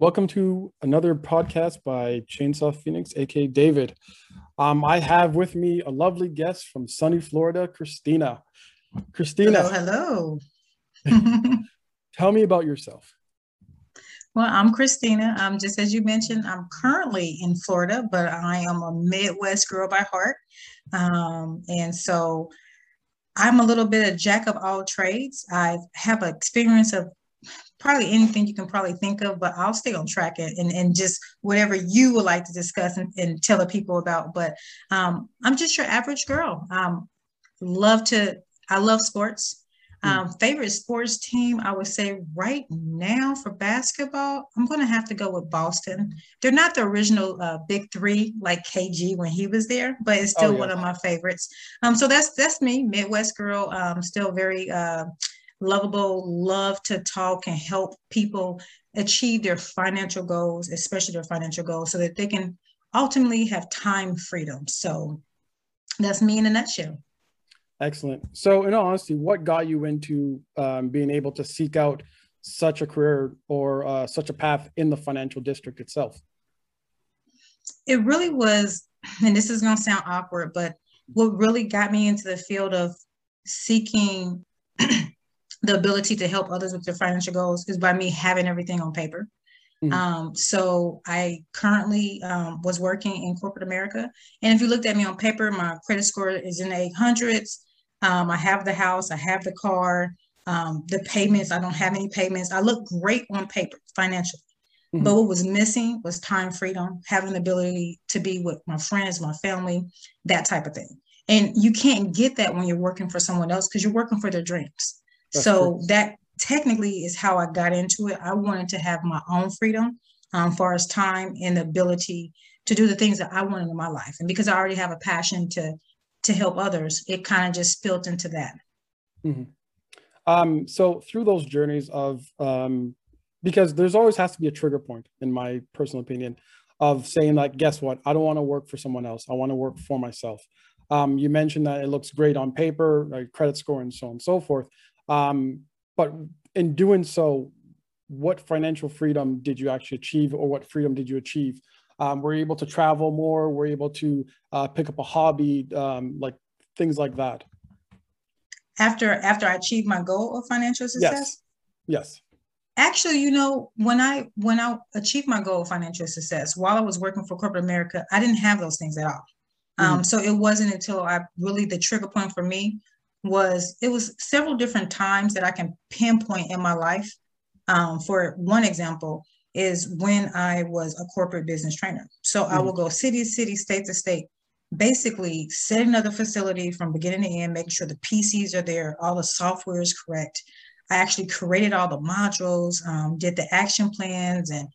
Welcome to another podcast by Chainsaw Phoenix, aka David. Um, I have with me a lovely guest from sunny Florida, Christina. Christina, hello. hello. tell me about yourself. Well, I'm Christina. Um, just as you mentioned, I'm currently in Florida, but I am a Midwest girl by heart. Um, and so I'm a little bit of jack of all trades. I have experience of probably anything you can probably think of, but I'll stay on track and, and, and just whatever you would like to discuss and, and tell the people about. But um, I'm just your average girl. Um, love to, I love sports. Hmm. Um, favorite sports team, I would say right now for basketball, I'm going to have to go with Boston. They're not the original uh, big three like KG when he was there, but it's still oh, yeah. one of my favorites. Um, so that's that's me, Midwest girl. Um, still very uh, lovable, love to talk and help people achieve their financial goals, especially their financial goals, so that they can ultimately have time freedom. So that's me in a nutshell. Excellent. So, in all honesty, what got you into um, being able to seek out such a career or uh, such a path in the financial district itself? It really was, and this is going to sound awkward, but what really got me into the field of seeking the ability to help others with their financial goals is by me having everything on paper. Mm-hmm. Um, so I currently um, was working in corporate America. And if you looked at me on paper, my credit score is in the 800s. Um, I have the house, I have the car, um, the payments, I don't have any payments. I look great on paper financially. Mm-hmm. But what was missing was time freedom, having the ability to be with my friends, my family, that type of thing. And you can't get that when you're working for someone else because you're working for their dreams. So that technically is how I got into it. I wanted to have my own freedom um, far as time and the ability to do the things that I wanted in my life. And because I already have a passion to to help others, it kind of just spilled into that. Mm-hmm. Um, so through those journeys of um, because there's always has to be a trigger point, in my personal opinion, of saying like, guess what? I don't want to work for someone else. I want to work for myself. Um, you mentioned that it looks great on paper, like credit score, and so on and so forth. Um, but in doing so, what financial freedom did you actually achieve, or what freedom did you achieve? Um, were you able to travel more? Were you able to uh, pick up a hobby, um, like things like that? After after I achieved my goal of financial success. Yes. Yes. Actually, you know, when I when I achieved my goal of financial success, while I was working for corporate America, I didn't have those things at all. Um, mm-hmm. so it wasn't until I really the trigger point for me was it was several different times that I can pinpoint in my life. Um, for one example, is when I was a corporate business trainer. So mm-hmm. I will go city to city, state to state, basically setting up the facility from beginning to end, making sure the PCs are there, all the software is correct. I actually created all the modules, um, did the action plans, and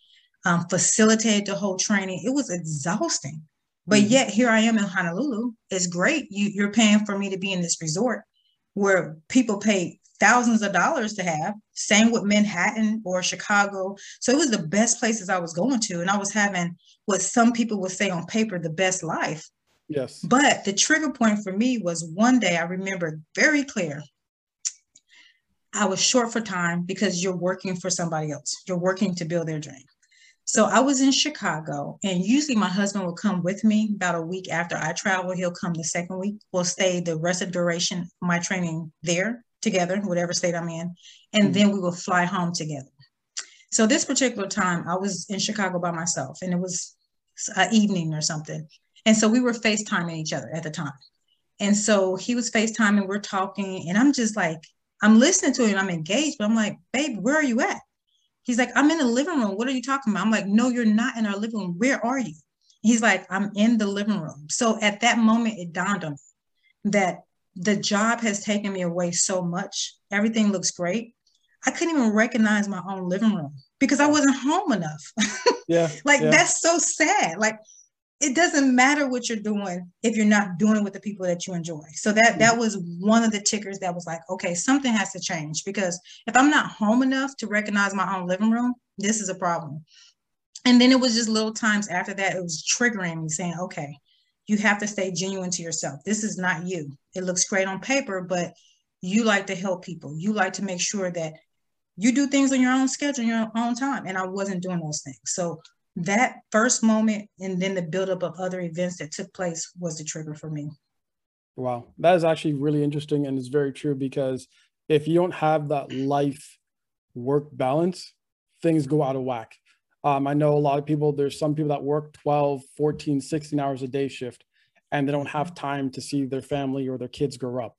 um, facilitated the whole training. It was exhausting. But mm-hmm. yet here I am in Honolulu. It's great. You, you're paying for me to be in this resort where people pay thousands of dollars to have. Same with Manhattan or Chicago. So it was the best places I was going to. And I was having what some people would say on paper, the best life. Yes. But the trigger point for me was one day I remember very clear. I was short for time because you're working for somebody else. You're working to build their dream. So I was in Chicago, and usually my husband will come with me about a week after I travel. He'll come the second week. We'll stay the rest of the duration of my training there together, whatever state I'm in, and mm-hmm. then we will fly home together. So this particular time, I was in Chicago by myself, and it was an evening or something. And so we were FaceTiming each other at the time. And so he was FaceTiming, we're talking, and I'm just like, I'm listening to him, I'm engaged, but I'm like, babe, where are you at? He's like, I'm in the living room. What are you talking about? I'm like, no, you're not in our living room. Where are you? He's like, I'm in the living room. So at that moment, it dawned on me that the job has taken me away so much. Everything looks great. I couldn't even recognize my own living room because I wasn't home enough. Yeah. like yeah. that's so sad. Like it doesn't matter what you're doing if you're not doing it with the people that you enjoy. So that that mm. was one of the tickers that was like, okay, something has to change because if I'm not home enough to recognize my own living room, this is a problem. And then it was just little times after that, it was triggering me saying, okay, you have to stay genuine to yourself. This is not you. It looks great on paper, but you like to help people. You like to make sure that you do things on your own schedule, your own time. And I wasn't doing those things. So that first moment and then the buildup of other events that took place was the trigger for me. Wow. That is actually really interesting and it's very true because if you don't have that life work balance, things go out of whack. Um, I know a lot of people, there's some people that work 12, 14, 16 hours a day shift and they don't have time to see their family or their kids grow up.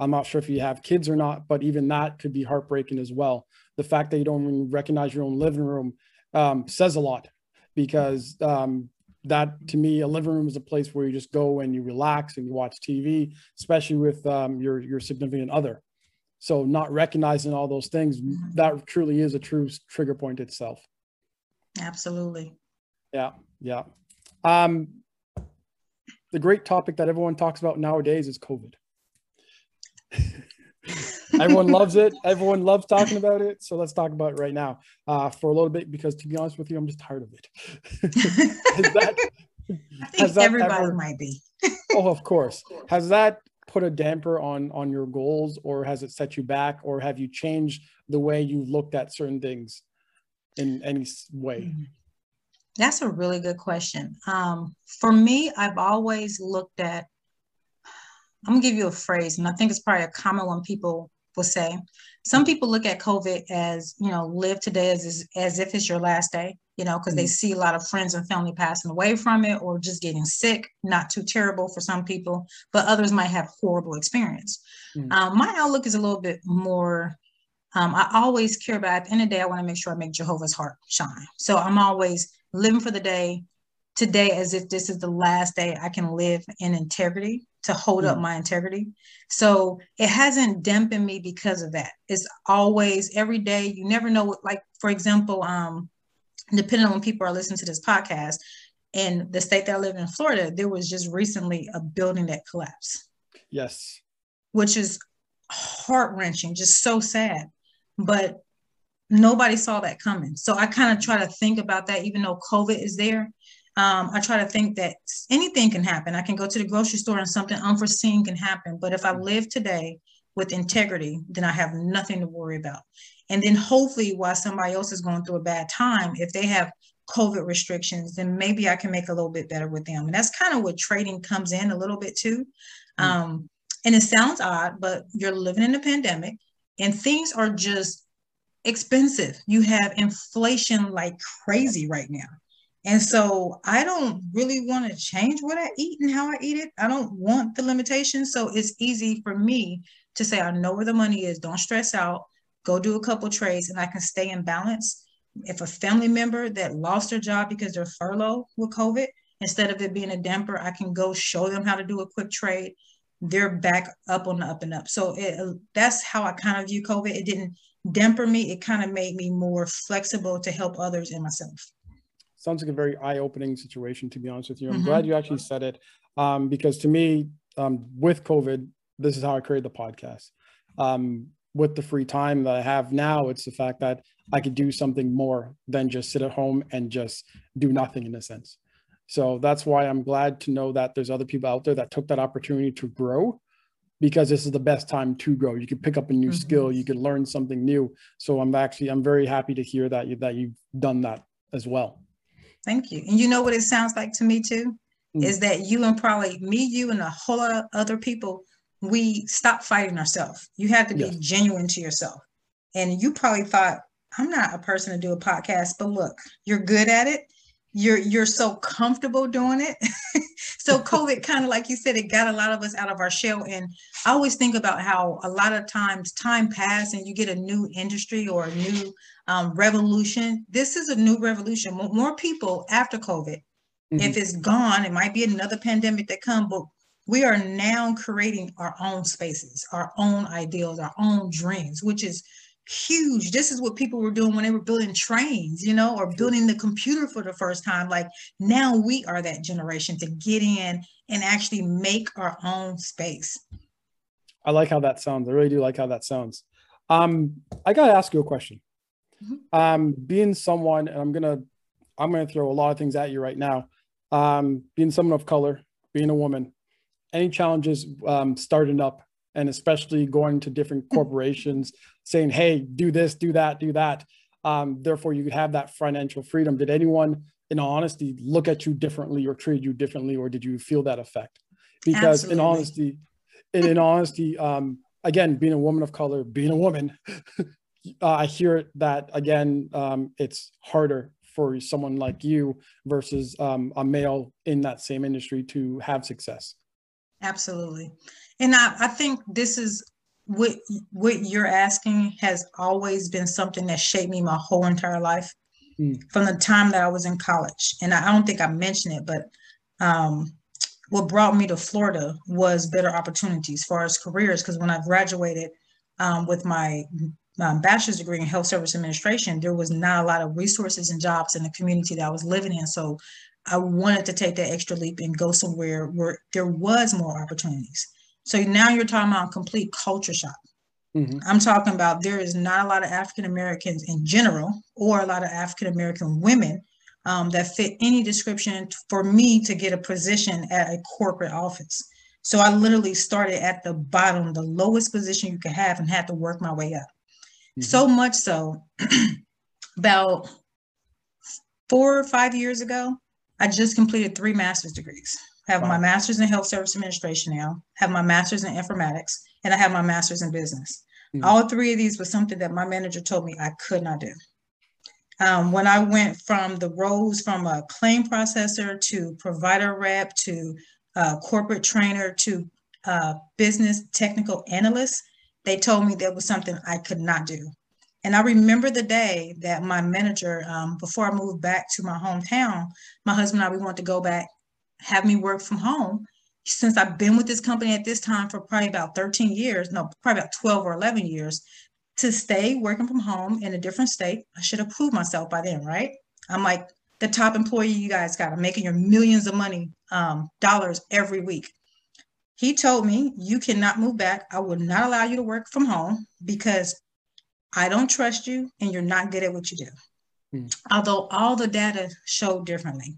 I'm not sure if you have kids or not, but even that could be heartbreaking as well. The fact that you don't recognize your own living room um, says a lot because um, that to me, a living room is a place where you just go and you relax and you watch TV, especially with um, your, your significant other. So not recognizing all those things, mm-hmm. that truly is a true trigger point itself. Absolutely. Yeah. Yeah. Um, the great topic that everyone talks about nowadays is COVID. Everyone loves it. Everyone loves talking about it. So let's talk about it right now uh, for a little bit because, to be honest with you, I'm just tired of it. that, I think everybody ever, might be. oh, of course. Has that put a damper on on your goals, or has it set you back, or have you changed the way you looked at certain things in any way? Mm-hmm. That's a really good question. Um, for me, I've always looked at I'm gonna give you a phrase, and I think it's probably a common one people will say. Some people look at COVID as, you know, live today as, as if it's your last day, you know, because mm-hmm. they see a lot of friends and family passing away from it or just getting sick, not too terrible for some people, but others might have horrible experience. Mm-hmm. Um, my outlook is a little bit more um, I always care about at the end of the day, I want to make sure I make Jehovah's heart shine. So I'm always living for the day, today as if this is the last day I can live in integrity to hold mm. up my integrity. So it hasn't dampened me because of that. It's always every day. You never know what, like, for example, um, depending on when people are listening to this podcast, in the state that I live in, Florida, there was just recently a building that collapsed. Yes. Which is heart wrenching, just so sad. But nobody saw that coming. So I kind of try to think about that, even though COVID is there um, I try to think that anything can happen. I can go to the grocery store and something unforeseen can happen. But if I live today with integrity, then I have nothing to worry about. And then hopefully, while somebody else is going through a bad time, if they have COVID restrictions, then maybe I can make a little bit better with them. And that's kind of what trading comes in a little bit too. Mm-hmm. Um, and it sounds odd, but you're living in a pandemic and things are just expensive. You have inflation like crazy right now. And so I don't really want to change what I eat and how I eat it. I don't want the limitations. So it's easy for me to say, I know where the money is. Don't stress out. Go do a couple trades and I can stay in balance. If a family member that lost their job because they're furloughed with COVID, instead of it being a damper, I can go show them how to do a quick trade. They're back up on the up and up. So it, uh, that's how I kind of view COVID. It didn't damper me. It kind of made me more flexible to help others and myself sounds like a very eye-opening situation to be honest with you. I'm mm-hmm. glad you actually said it um, because to me um, with covid this is how i created the podcast. Um, with the free time that i have now it's the fact that i could do something more than just sit at home and just do nothing in a sense. So that's why i'm glad to know that there's other people out there that took that opportunity to grow because this is the best time to grow. You can pick up a new mm-hmm. skill you can learn something new. So i'm actually i'm very happy to hear that you that you've done that as well Thank you. And you know what it sounds like to me too? Mm. Is that you and probably me, you, and a whole lot of other people, we stop fighting ourselves. You have to be genuine to yourself. And you probably thought, I'm not a person to do a podcast, but look, you're good at it you're you're so comfortable doing it. So covid kind of like you said it got a lot of us out of our shell. And i always think about how a lot of times time pass and you get a new industry or a new um, revolution. This is a new revolution. More, more people after covid. Mm-hmm. if it's gone it might be another pandemic that come but we are now creating our own spaces our own ideals our own dreams which is huge. This is what people were doing when they were building trains, you know, or building the computer for the first time. Like now we are that generation to get in and actually make our own space. I like how that sounds. I really do like how that sounds. Um, I gotta ask you a question. Mm-hmm. Um, being someone, and I'm gonna, I'm gonna throw a lot of things at you right now. Um, being someone of color, being a woman, any challenges um, starting up and especially going to different corporations saying, hey, do this, do that, do that. Um, therefore, you could have that financial freedom. Did anyone, in honesty, look at you differently or treat you differently, or did you feel that effect? Because Absolutely. in honesty, in, in honesty, um, again, being a woman of color, being a woman, I hear that again, um, it's harder for someone like you versus um, a male in that same industry to have success. Absolutely. And I, I think this is what what you're asking has always been something that shaped me my whole entire life mm. from the time that I was in college. And I, I don't think I mentioned it, but um, what brought me to Florida was better opportunities for as careers. Because when I graduated um, with my um, bachelor's degree in health service administration, there was not a lot of resources and jobs in the community that I was living in. So I wanted to take that extra leap and go somewhere where there was more opportunities. So now you're talking about complete culture shock. Mm-hmm. I'm talking about there is not a lot of African Americans in general, or a lot of African American women um, that fit any description for me to get a position at a corporate office. So I literally started at the bottom, the lowest position you could have, and had to work my way up. Mm-hmm. So much so, about four or five years ago, I just completed three master's degrees. I have wow. my master's in health service administration now, have my master's in informatics, and I have my master's in business. Mm-hmm. All three of these was something that my manager told me I could not do. Um, when I went from the roles from a claim processor to provider rep to uh, corporate trainer to uh, business technical analyst, they told me there was something I could not do. And I remember the day that my manager, um, before I moved back to my hometown, my husband and I, we wanted to go back, have me work from home. Since I've been with this company at this time for probably about 13 years, no, probably about 12 or 11 years, to stay working from home in a different state, I should have proved myself by then, right? I'm like the top employee you guys got. I'm making your millions of money, um, dollars every week. He told me, You cannot move back. I will not allow you to work from home because I don't trust you and you're not good at what you do. Hmm. Although all the data showed differently.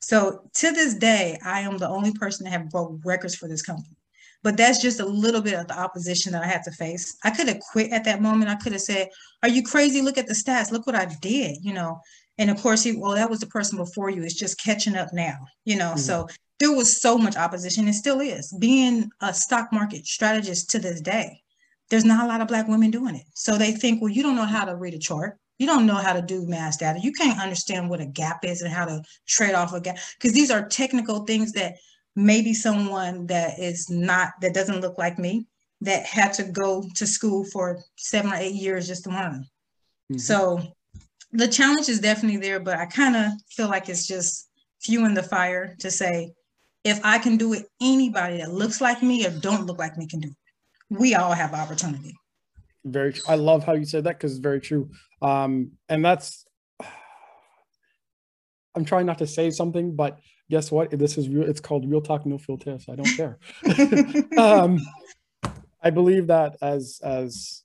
So to this day, I am the only person to have broke records for this company. But that's just a little bit of the opposition that I had to face. I could have quit at that moment. I could have said, Are you crazy? Look at the stats. Look what I did, you know. And of course, he, well, that was the person before you. It's just catching up now, you know. Mm-hmm. So there was so much opposition, and still is. Being a stock market strategist to this day, there's not a lot of Black women doing it. So they think, well, you don't know how to read a chart. You don't know how to do mass data. You can't understand what a gap is and how to trade off a gap because these are technical things that maybe someone that is not that doesn't look like me that had to go to school for seven or eight years just to learn. Mm-hmm. So the challenge is definitely there, but I kind of feel like it's just fueling the fire to say, if I can do it, anybody that looks like me or don't look like me can do it. We all have opportunity. Very, I love how you said that because it's very true. Um, and that's, I'm trying not to say something, but guess what? This is real. It's called real talk, no filter. So I don't care. um, I believe that as as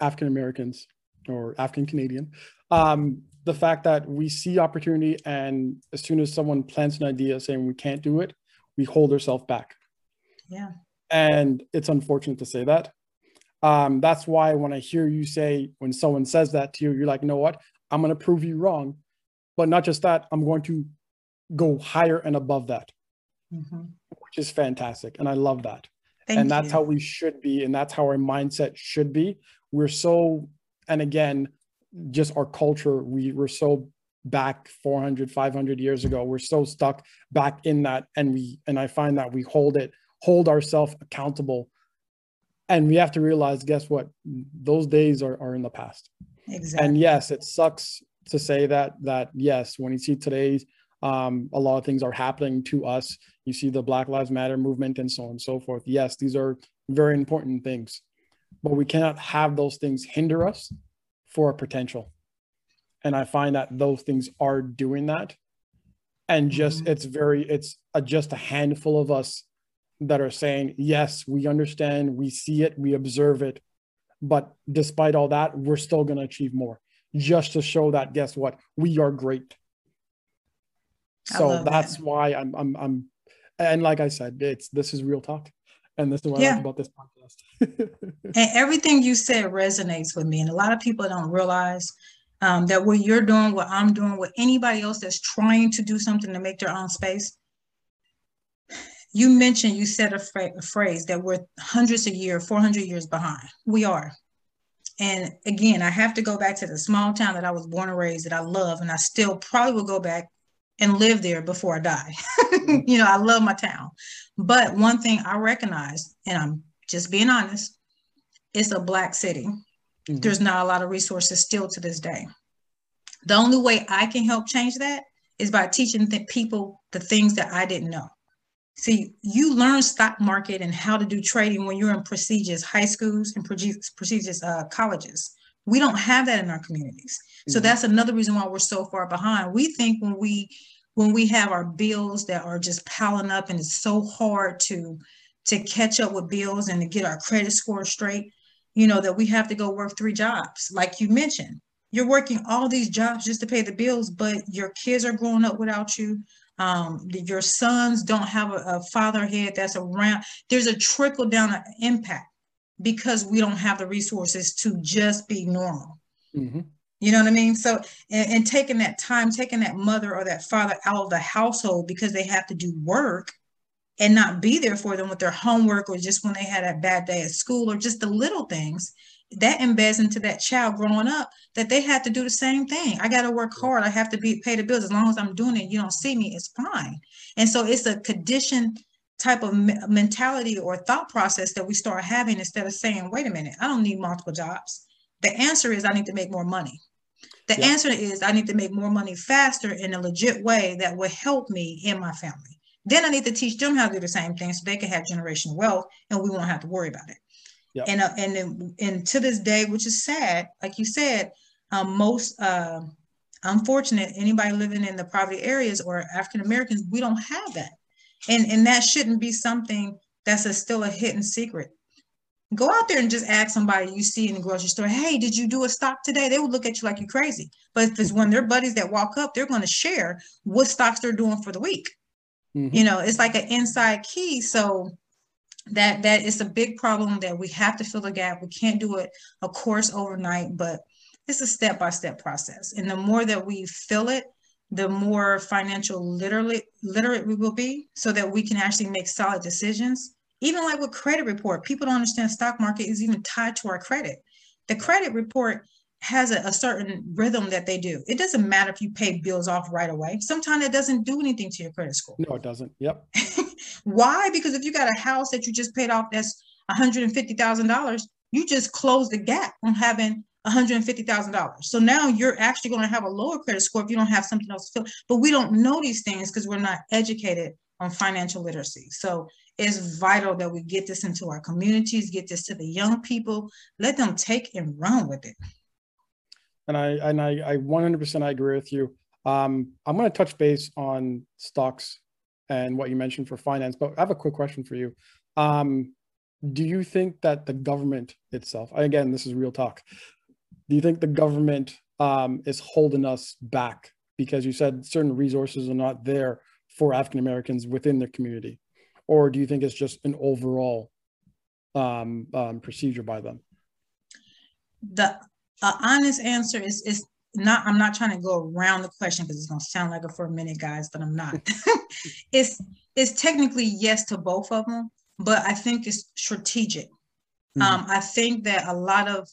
African Americans or African Canadian, um, the fact that we see opportunity and as soon as someone plants an idea saying we can't do it, we hold ourselves back. Yeah. And it's unfortunate to say that. Um, that's why when I hear you say, when someone says that to you, you're like, you know what? I'm going to prove you wrong. But not just that, I'm going to go higher and above that, mm-hmm. which is fantastic. And I love that. Thank and that's you. how we should be. And that's how our mindset should be. We're so, and again, just our culture, we were so back 400, 500 years ago. We're so stuck back in that. And we, and I find that we hold it, hold ourselves accountable. And we have to realize guess what? Those days are, are in the past. Exactly. and yes it sucks to say that that yes when you see today's um, a lot of things are happening to us you see the black lives matter movement and so on and so forth. Yes these are very important things but we cannot have those things hinder us for our potential. And i find that those things are doing that. And just mm-hmm. it's very it's a, just a handful of us that are saying, yes, we understand, we see it, we observe it. But despite all that, we're still going to achieve more just to show that, guess what? We are great. So that's that. why I'm, I'm, I'm, and like I said, it's, this is real talk. And this is what yeah. I like about this podcast. and everything you said resonates with me. And a lot of people don't realize um, that what you're doing, what I'm doing, what anybody else that's trying to do something to make their own space. You mentioned, you said a, fra- a phrase that we're hundreds of years, 400 years behind. We are. And again, I have to go back to the small town that I was born and raised that I love, and I still probably will go back and live there before I die. you know, I love my town. But one thing I recognize, and I'm just being honest, it's a black city. Mm-hmm. There's not a lot of resources still to this day. The only way I can help change that is by teaching the people the things that I didn't know. See, you learn stock market and how to do trading when you're in prestigious high schools and prestigious uh, colleges. We don't have that in our communities. Mm-hmm. So that's another reason why we're so far behind. We think when we when we have our bills that are just piling up and it's so hard to to catch up with bills and to get our credit score straight, you know, that we have to go work three jobs. Like you mentioned, you're working all these jobs just to pay the bills, but your kids are growing up without you. Um, your sons don't have a, a fatherhead that's around. There's a trickle down impact because we don't have the resources to just be normal. Mm-hmm. You know what I mean? So, and, and, taking that time, taking that mother or that father out of the household because they have to do work and not be there for them with their homework or just when they had a bad day at school or just the little things that embeds into that child growing up that they have to do the same thing. I got to work hard. I have to be pay the bills. As long as I'm doing it, you don't see me, it's fine. And so it's a condition type of mentality or thought process that we start having instead of saying, wait a minute, I don't need multiple jobs. The answer is I need to make more money. The yeah. answer is I need to make more money faster in a legit way that will help me and my family. Then I need to teach them how to do the same thing so they can have generational wealth and we won't have to worry about it. Yep. And uh, and and to this day, which is sad, like you said, um, most uh, unfortunate anybody living in the poverty areas or African Americans, we don't have that, and and that shouldn't be something that's a, still a hidden secret. Go out there and just ask somebody you see in the grocery store, hey, did you do a stock today? They will look at you like you're crazy. But if it's one of their buddies that walk up, they're going to share what stocks they're doing for the week. Mm-hmm. You know, it's like an inside key. So that that is a big problem that we have to fill the gap. We can't do it, of course, overnight, but it's a step-by-step process. And the more that we fill it, the more financial literate literate we will be so that we can actually make solid decisions. Even like with credit report, people don't understand stock market is even tied to our credit. The credit report has a, a, certain rhythm that they do. It doesn't matter if you pay bills off right away. Sometimes it doesn't do anything to your credit score. No, it doesn't. Yep. Why? Because if you got a house that you just paid off that's $150,000, you just close the gap on having $150,000. So now you're actually going to have a lower credit score if you don't have something else to fill. But we don't know these things because we're not educated on financial literacy. So it's vital that we get this into our communities, get this to the young people, let them take and run with it. And I and I, I 100% I agree with you. Um, I'm going to touch base on stocks and what you mentioned for finance. But I have a quick question for you. Um, do you think that the government itself, again, this is real talk, do you think the government um, is holding us back because you said certain resources are not there for African Americans within their community? Or do you think it's just an overall um, um, procedure by them? The uh, honest answer is, is not i'm not trying to go around the question because it's going to sound like it for a minute guys but i'm not it's it's technically yes to both of them but i think it's strategic mm-hmm. um, i think that a lot of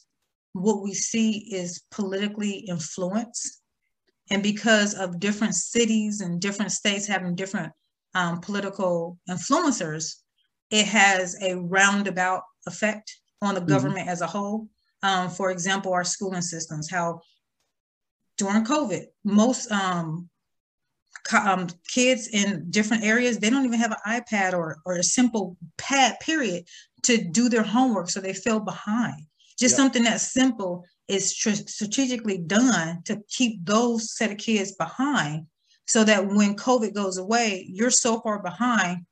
what we see is politically influenced and because of different cities and different states having different um, political influencers it has a roundabout effect on the mm-hmm. government as a whole um, for example our schooling systems how during COVID. Most um, um, kids in different areas, they don't even have an iPad or, or a simple pad, period, to do their homework. So they feel behind. Just yep. something that simple is tr- strategically done to keep those set of kids behind so that when COVID goes away, you're so far behind,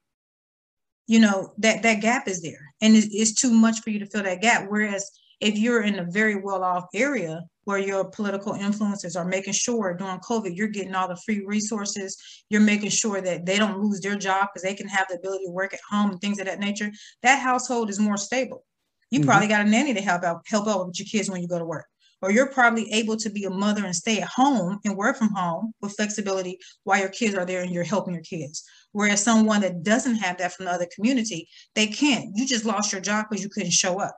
you know, that that gap is there. And it's, it's too much for you to fill that gap. Whereas if you're in a very well-off area where your political influences are making sure during COVID you're getting all the free resources, you're making sure that they don't lose their job because they can have the ability to work at home and things of that nature, that household is more stable. You mm-hmm. probably got a nanny to help out help out with your kids when you go to work. Or you're probably able to be a mother and stay at home and work from home with flexibility while your kids are there and you're helping your kids. Whereas someone that doesn't have that from the other community, they can't. You just lost your job because you couldn't show up.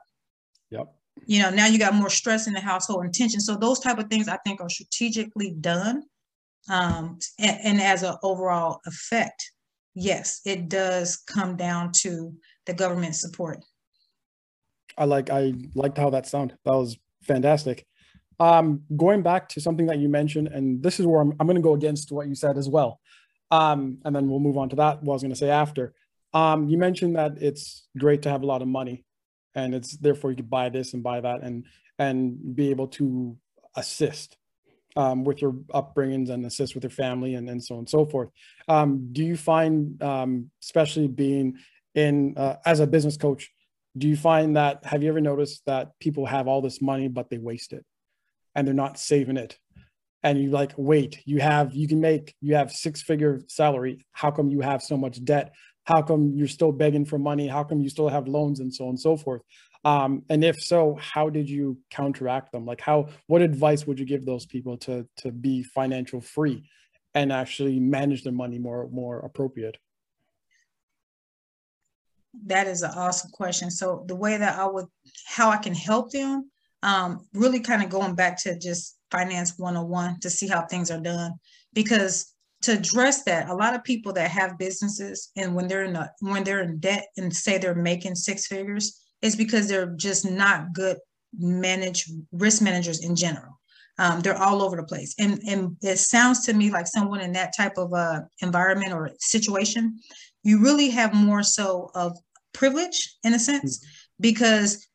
Yep you know now you got more stress in the household and tension. So those type of things i think are strategically done um, and, and as an overall effect yes it does come down to the government support. I like i liked how that sounded. That was fantastic. Um, going back to something that you mentioned and this is where i'm, I'm going to go against what you said as well. Um, and then we'll move on to that what i was going to say after. Um, you mentioned that it's great to have a lot of money and it's therefore you could buy this and buy that and and be able to assist um, with your upbringings and assist with your family and, and so on and so forth. Um, do you find, um, especially being in uh, as a business coach, do you find that have you ever noticed that people have all this money but they waste it and they're not saving it? And you like, wait, you have you can make you have six figure salary. How come you have so much debt? How come you're still begging for money? How come you still have loans and so on and so forth? Um, and if so how did you counteract them? Like how what advice would you give those people to to be financial free and actually manage their money more more appropriate? That is an awesome question. So the way that i would how i can help them um, really kind of going back to just finance 101 to see how things are done. Because to address that, a lot of people that have businesses and when they're in a, when they're in debt and say they're making six figures, is because they're just not good manage risk managers in general. Um, they're all over the place, and and it sounds to me like someone in that type of uh, environment or situation, you really have more so of privilege in a sense, mm-hmm. because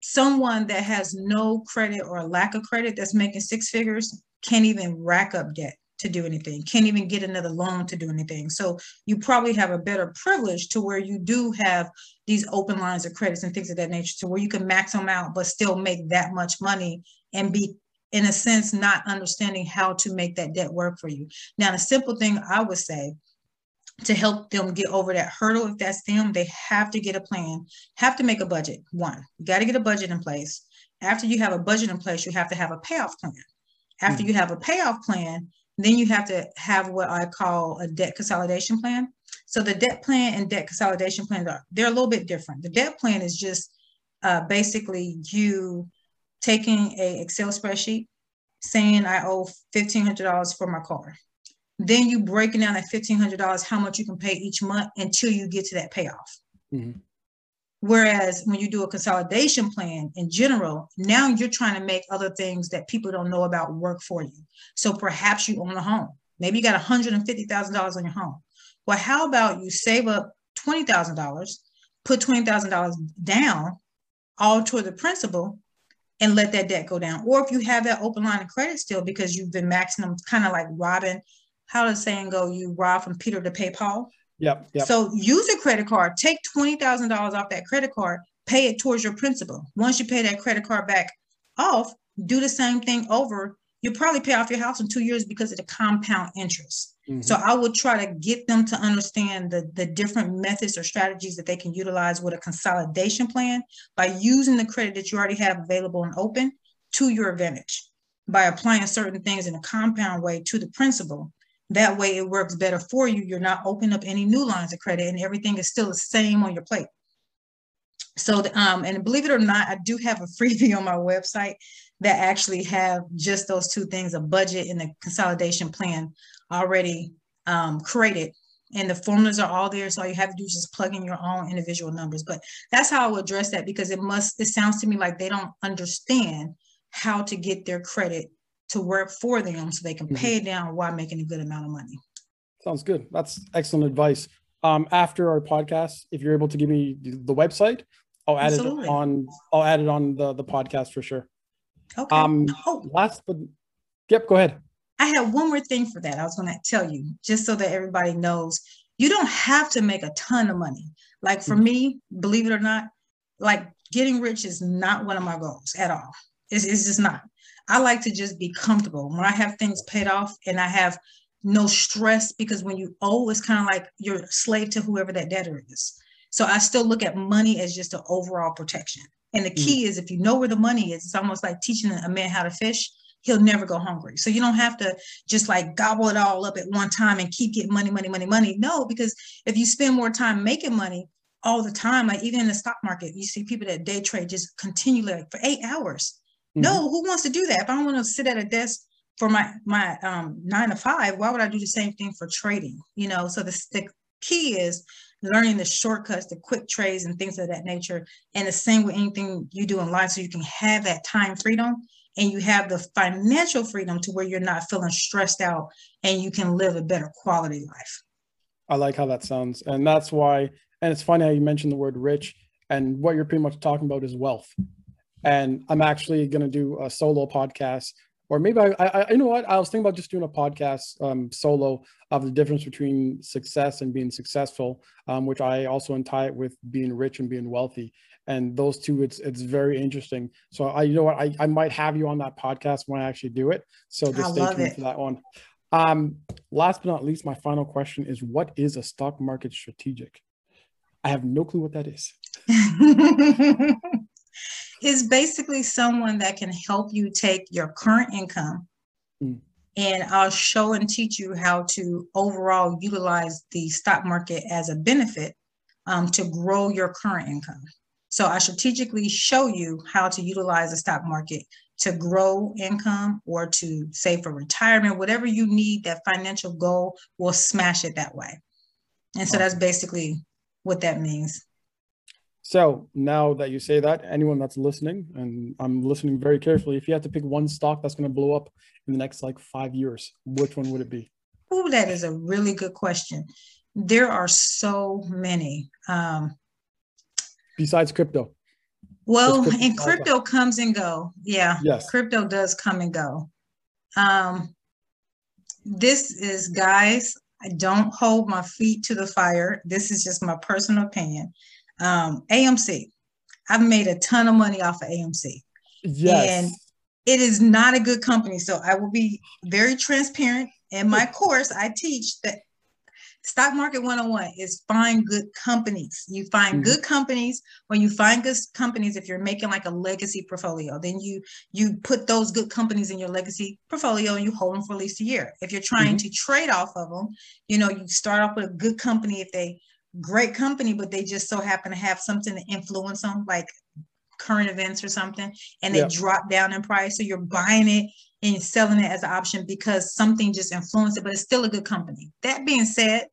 someone that has no credit or a lack of credit that's making six figures can't even rack up debt to do anything, can't even get another loan to do anything. So you probably have a better privilege to where you do have these open lines of credits and things of that nature to where you can max them out, but still make that much money and be in a sense not understanding how to make that debt work for you. Now, the simple thing I would say to help them get over that hurdle, if that's them, they have to get a plan, have to make a budget. One, you got to get a budget in place. After you have a budget in place, you have to have a payoff plan. After mm-hmm. you have a payoff plan, then you have to have what I call a debt consolidation plan. So the debt plan and debt consolidation plan are they're a little bit different. The debt plan is just uh, basically you taking a Excel spreadsheet, saying I owe fifteen hundred dollars for my car. Then you breaking down that fifteen hundred dollars how much you can pay each month until you get to that payoff. Mm-hmm. Whereas when you do a consolidation plan in general, now you're trying to make other things that people don't know about work for you. So perhaps you own a home. Maybe you got $150,000 on your home. Well, how about you save up $20,000, put $20,000 down all toward the principal and let that debt go down. Or if you have that open line of credit still because you've been maxing them kind of like robbing, how does saying go, you rob from Peter to pay Paul? Yep, yep. So use a credit card. Take twenty thousand dollars off that credit card. Pay it towards your principal. Once you pay that credit card back off, do the same thing over. You'll probably pay off your house in two years because of the compound interest. Mm-hmm. So I would try to get them to understand the, the different methods or strategies that they can utilize with a consolidation plan by using the credit that you already have available and open to your advantage by applying certain things in a compound way to the principal that way it works better for you. You're not opening up any new lines of credit and everything is still the same on your plate. So, um, and believe it or not, I do have a freebie on my website that actually have just those two things, a budget and a consolidation plan already um, created. And the formulas are all there. So all you have to do is just plug in your own individual numbers. But that's how I will address that because it must, it sounds to me like they don't understand how to get their credit to work for them so they can mm-hmm. pay it down while making a good amount of money. Sounds good. That's excellent advice. Um, after our podcast, if you're able to give me the website, I'll add Absolutely. it on. I'll add it on the the podcast for sure. Okay. Um, oh. last but yep, go ahead. I have one more thing for that. I was going to tell you just so that everybody knows. You don't have to make a ton of money. Like for mm-hmm. me, believe it or not, like getting rich is not one of my goals at all. It's, it's just not. I like to just be comfortable when I have things paid off and I have no stress because when you owe, it's kind of like you're a slave to whoever that debtor is. So I still look at money as just an overall protection. And the mm. key mm. is if you know where the money is, it's almost like teaching a man how to fish. He'll never go hungry. So you don't have to just like gobble it all up at one time and keep getting money, money, money, money. No, because if you spend more time making money all the time, like even in the stock market, you see people that day trade just continually like for eight hours. Mm-hmm. No, who wants to do that? If I don't want to sit at a desk for my my um, nine to five, why would I do the same thing for trading? You know, so the, the key is learning the shortcuts, the quick trades, and things of that nature. And the same with anything you do in life, so you can have that time freedom and you have the financial freedom to where you're not feeling stressed out and you can live a better quality life. I like how that sounds. And that's why, and it's funny how you mentioned the word rich, and what you're pretty much talking about is wealth. And I'm actually going to do a solo podcast or maybe I, I, you know what I was thinking about just doing a podcast um, solo of the difference between success and being successful, um, which I also untie it with being rich and being wealthy, and those two it's it's very interesting. So I you know what I, I might have you on that podcast when I actually do it. So just stay tuned it. for that one. Um, last but not least, my final question is: What is a stock market strategic? I have no clue what that is. is basically someone that can help you take your current income mm. and I'll show and teach you how to overall utilize the stock market as a benefit um, to grow your current income. So I strategically show you how to utilize the stock market to grow income or to save for retirement, whatever you need, that financial goal will smash it that way. And so that's basically what that means. So now that you say that, anyone that's listening, and I'm listening very carefully, if you had to pick one stock that's going to blow up in the next like five years, which one would it be? Oh, that is a really good question. There are so many. Um, Besides crypto. Well, crypto and crypto comes and go. Yeah. Yes. Crypto does come and go. Um, this is, guys, I don't hold my feet to the fire. This is just my personal opinion. Um, AMC. I've made a ton of money off of AMC. Yes. And it is not a good company. So I will be very transparent. In my course, I teach that stock market 101 is find good companies. You find mm-hmm. good companies. When you find good companies, if you're making like a legacy portfolio, then you you put those good companies in your legacy portfolio and you hold them for at least a year. If you're trying mm-hmm. to trade off of them, you know, you start off with a good company. If they great company, but they just so happen to have something to influence them, like current events or something, and they yeah. drop down in price. So you're buying it and selling it as an option because something just influenced it, but it's still a good company. That being said,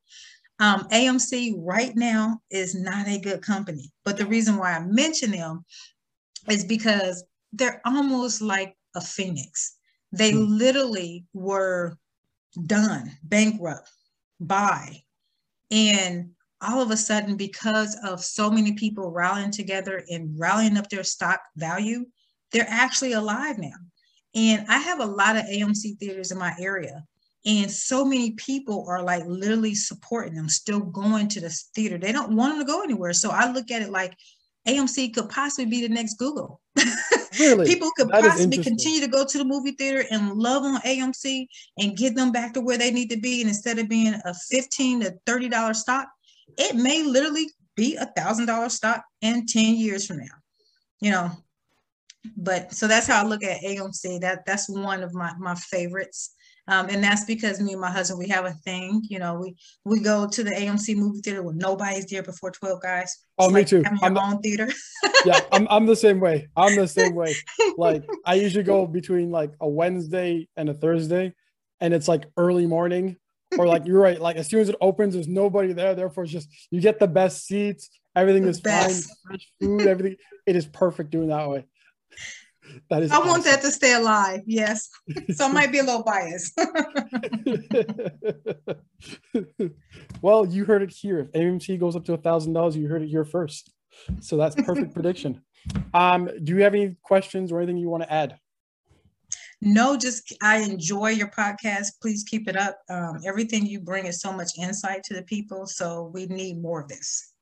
um, AMC right now is not a good company. But the reason why I mention them is because they're almost like a phoenix. They mm. literally were done, bankrupt, buy. And all of a sudden, because of so many people rallying together and rallying up their stock value, they're actually alive now. And I have a lot of AMC theaters in my area. And so many people are like literally supporting them, still going to the theater. They don't want them to go anywhere. So I look at it like AMC could possibly be the next Google. Really? People could that possibly continue to go to the movie theater and love on AMC and get them back to where they need to be. And instead of being a 15 to $30 stock, it may literally be a thousand dollar stock in 10 years from now you know? But so that's how i look at amc that that's one of my my favorites. Um, and that's because me and my husband we have a thing you know? We we go to the amc movie theater when nobody's there before 12 guys. Oh me like too. i'm own theater. Yeah I'm, I'm the same way. I'm the same way. Like i usually go between like a wednesday and a thursday and it's like early morning or like you're right, like as soon as it opens, there's nobody there. Therefore, it's just you get the best seats, everything the is best. fine, fresh food, everything. it is perfect doing that way. That is I awesome. want that to stay alive, yes. So I might be a little biased. well, you heard it here. If AMC goes up to a thousand dollars, you heard it here first. So that's perfect prediction. Um, do you have any questions or anything you want to add? No, just I enjoy your podcast. Please keep it up. Um, everything you bring is so much insight to the people. So we need more of this.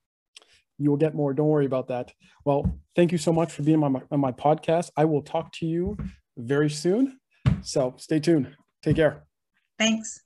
you will get more. Don't worry about that. Well, thank you so much for being on my, on my podcast. I will talk to you very soon. So stay tuned. Take care. Thanks.